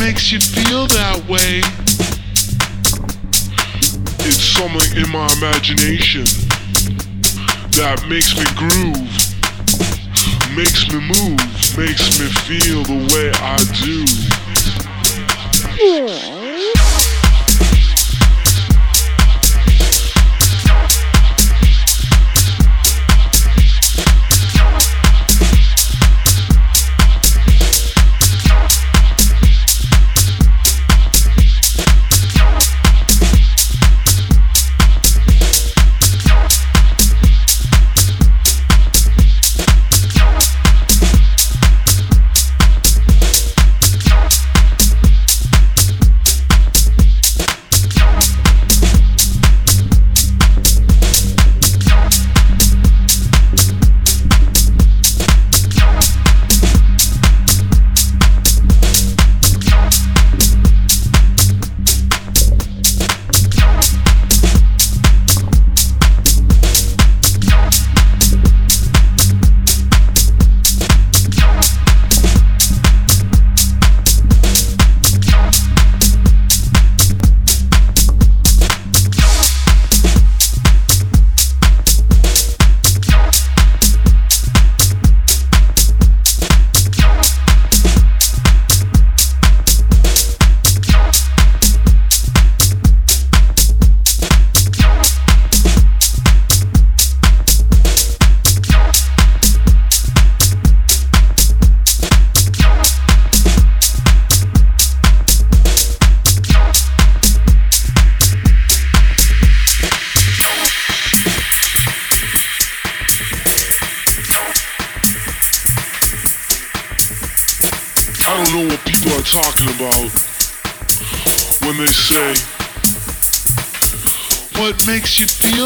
makes you feel that way? It's something in my imagination that makes me groove, makes me move, makes me feel the way I do. talking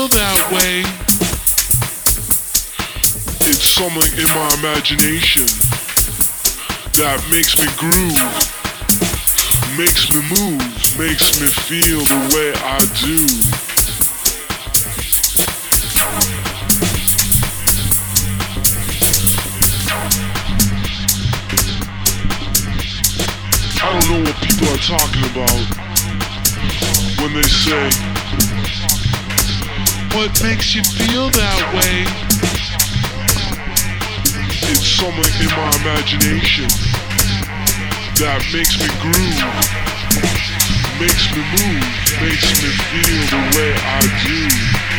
feel that way? It's something in my imagination that makes me groove, makes me move, makes me feel the way I do. I don't know what people are talking about when they say, What makes you feel that way? It's something in my imagination that makes me groove, makes me move, makes me feel the way I do.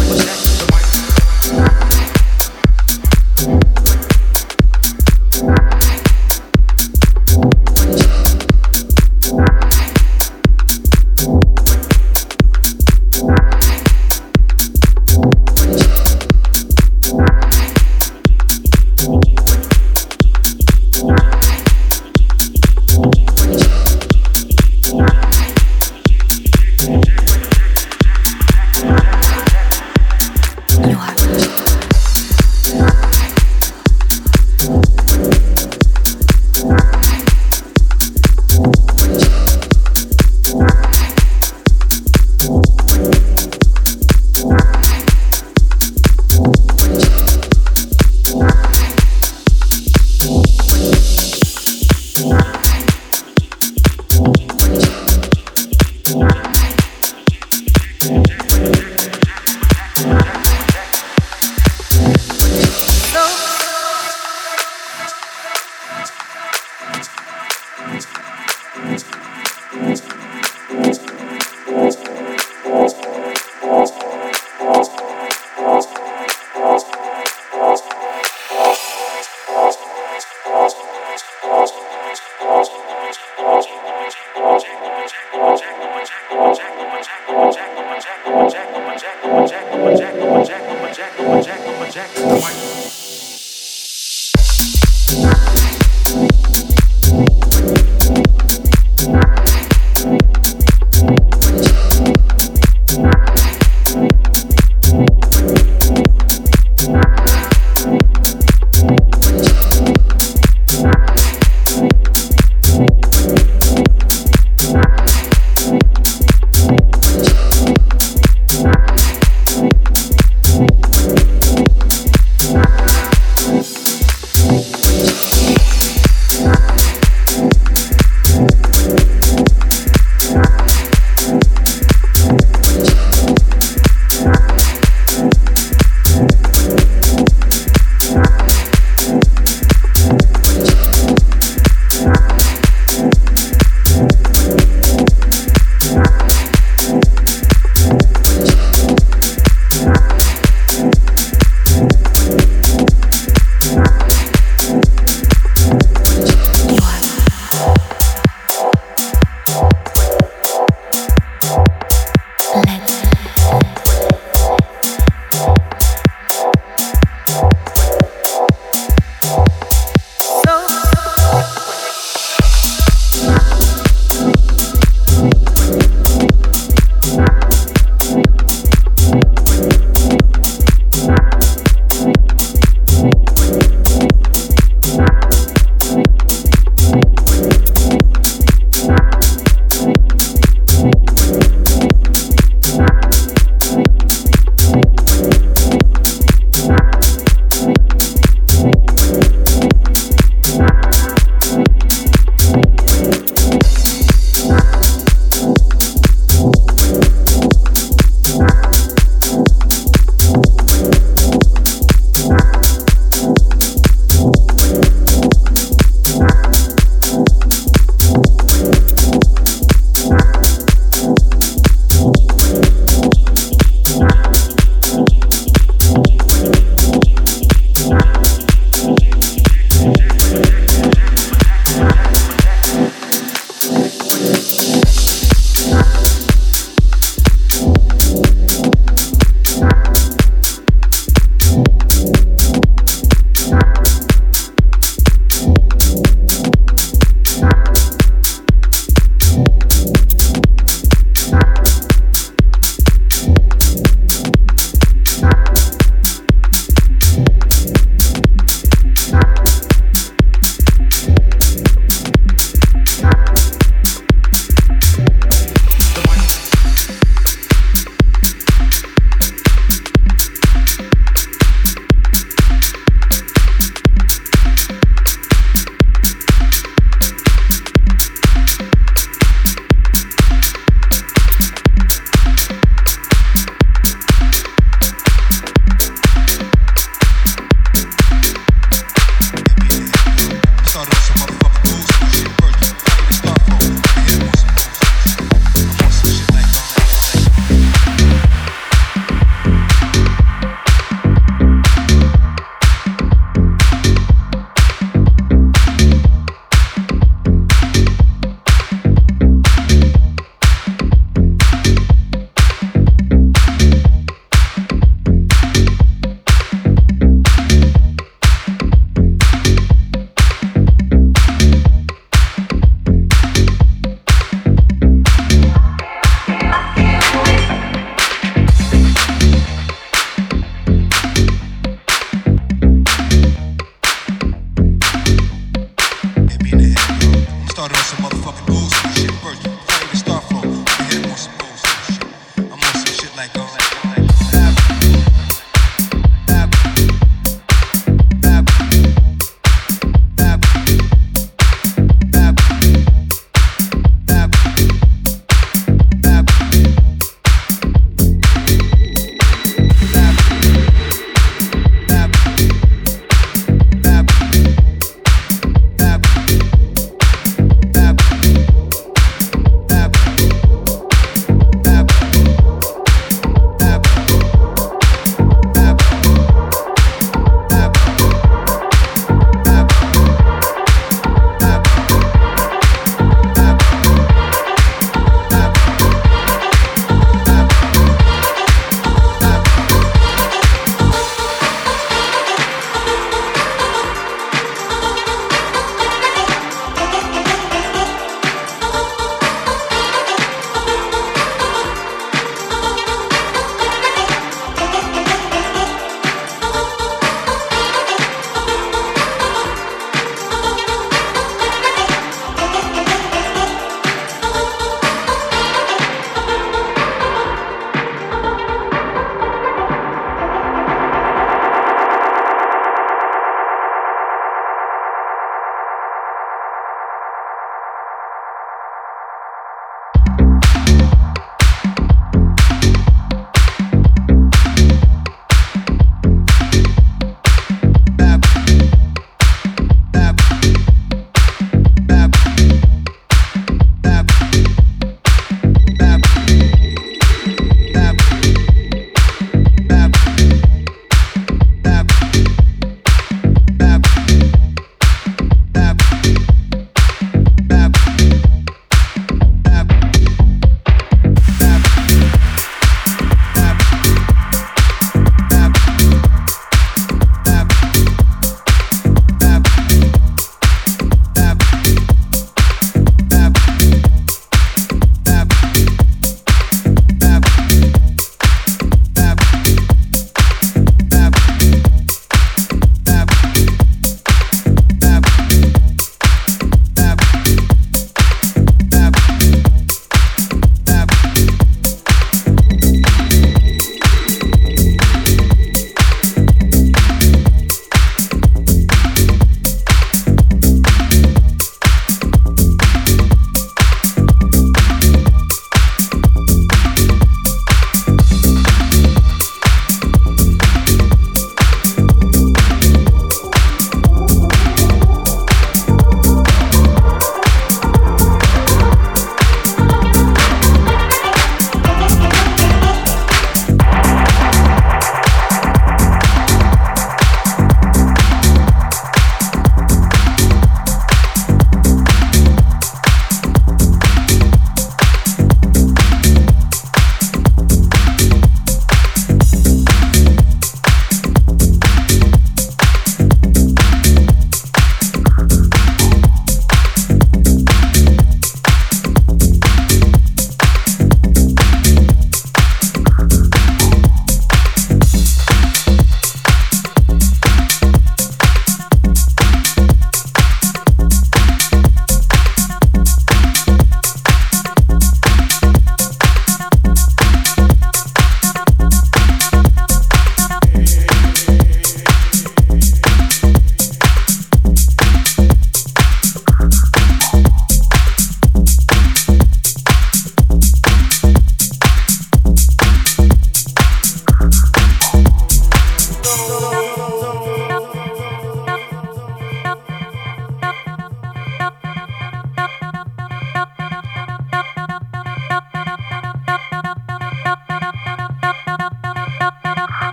like that?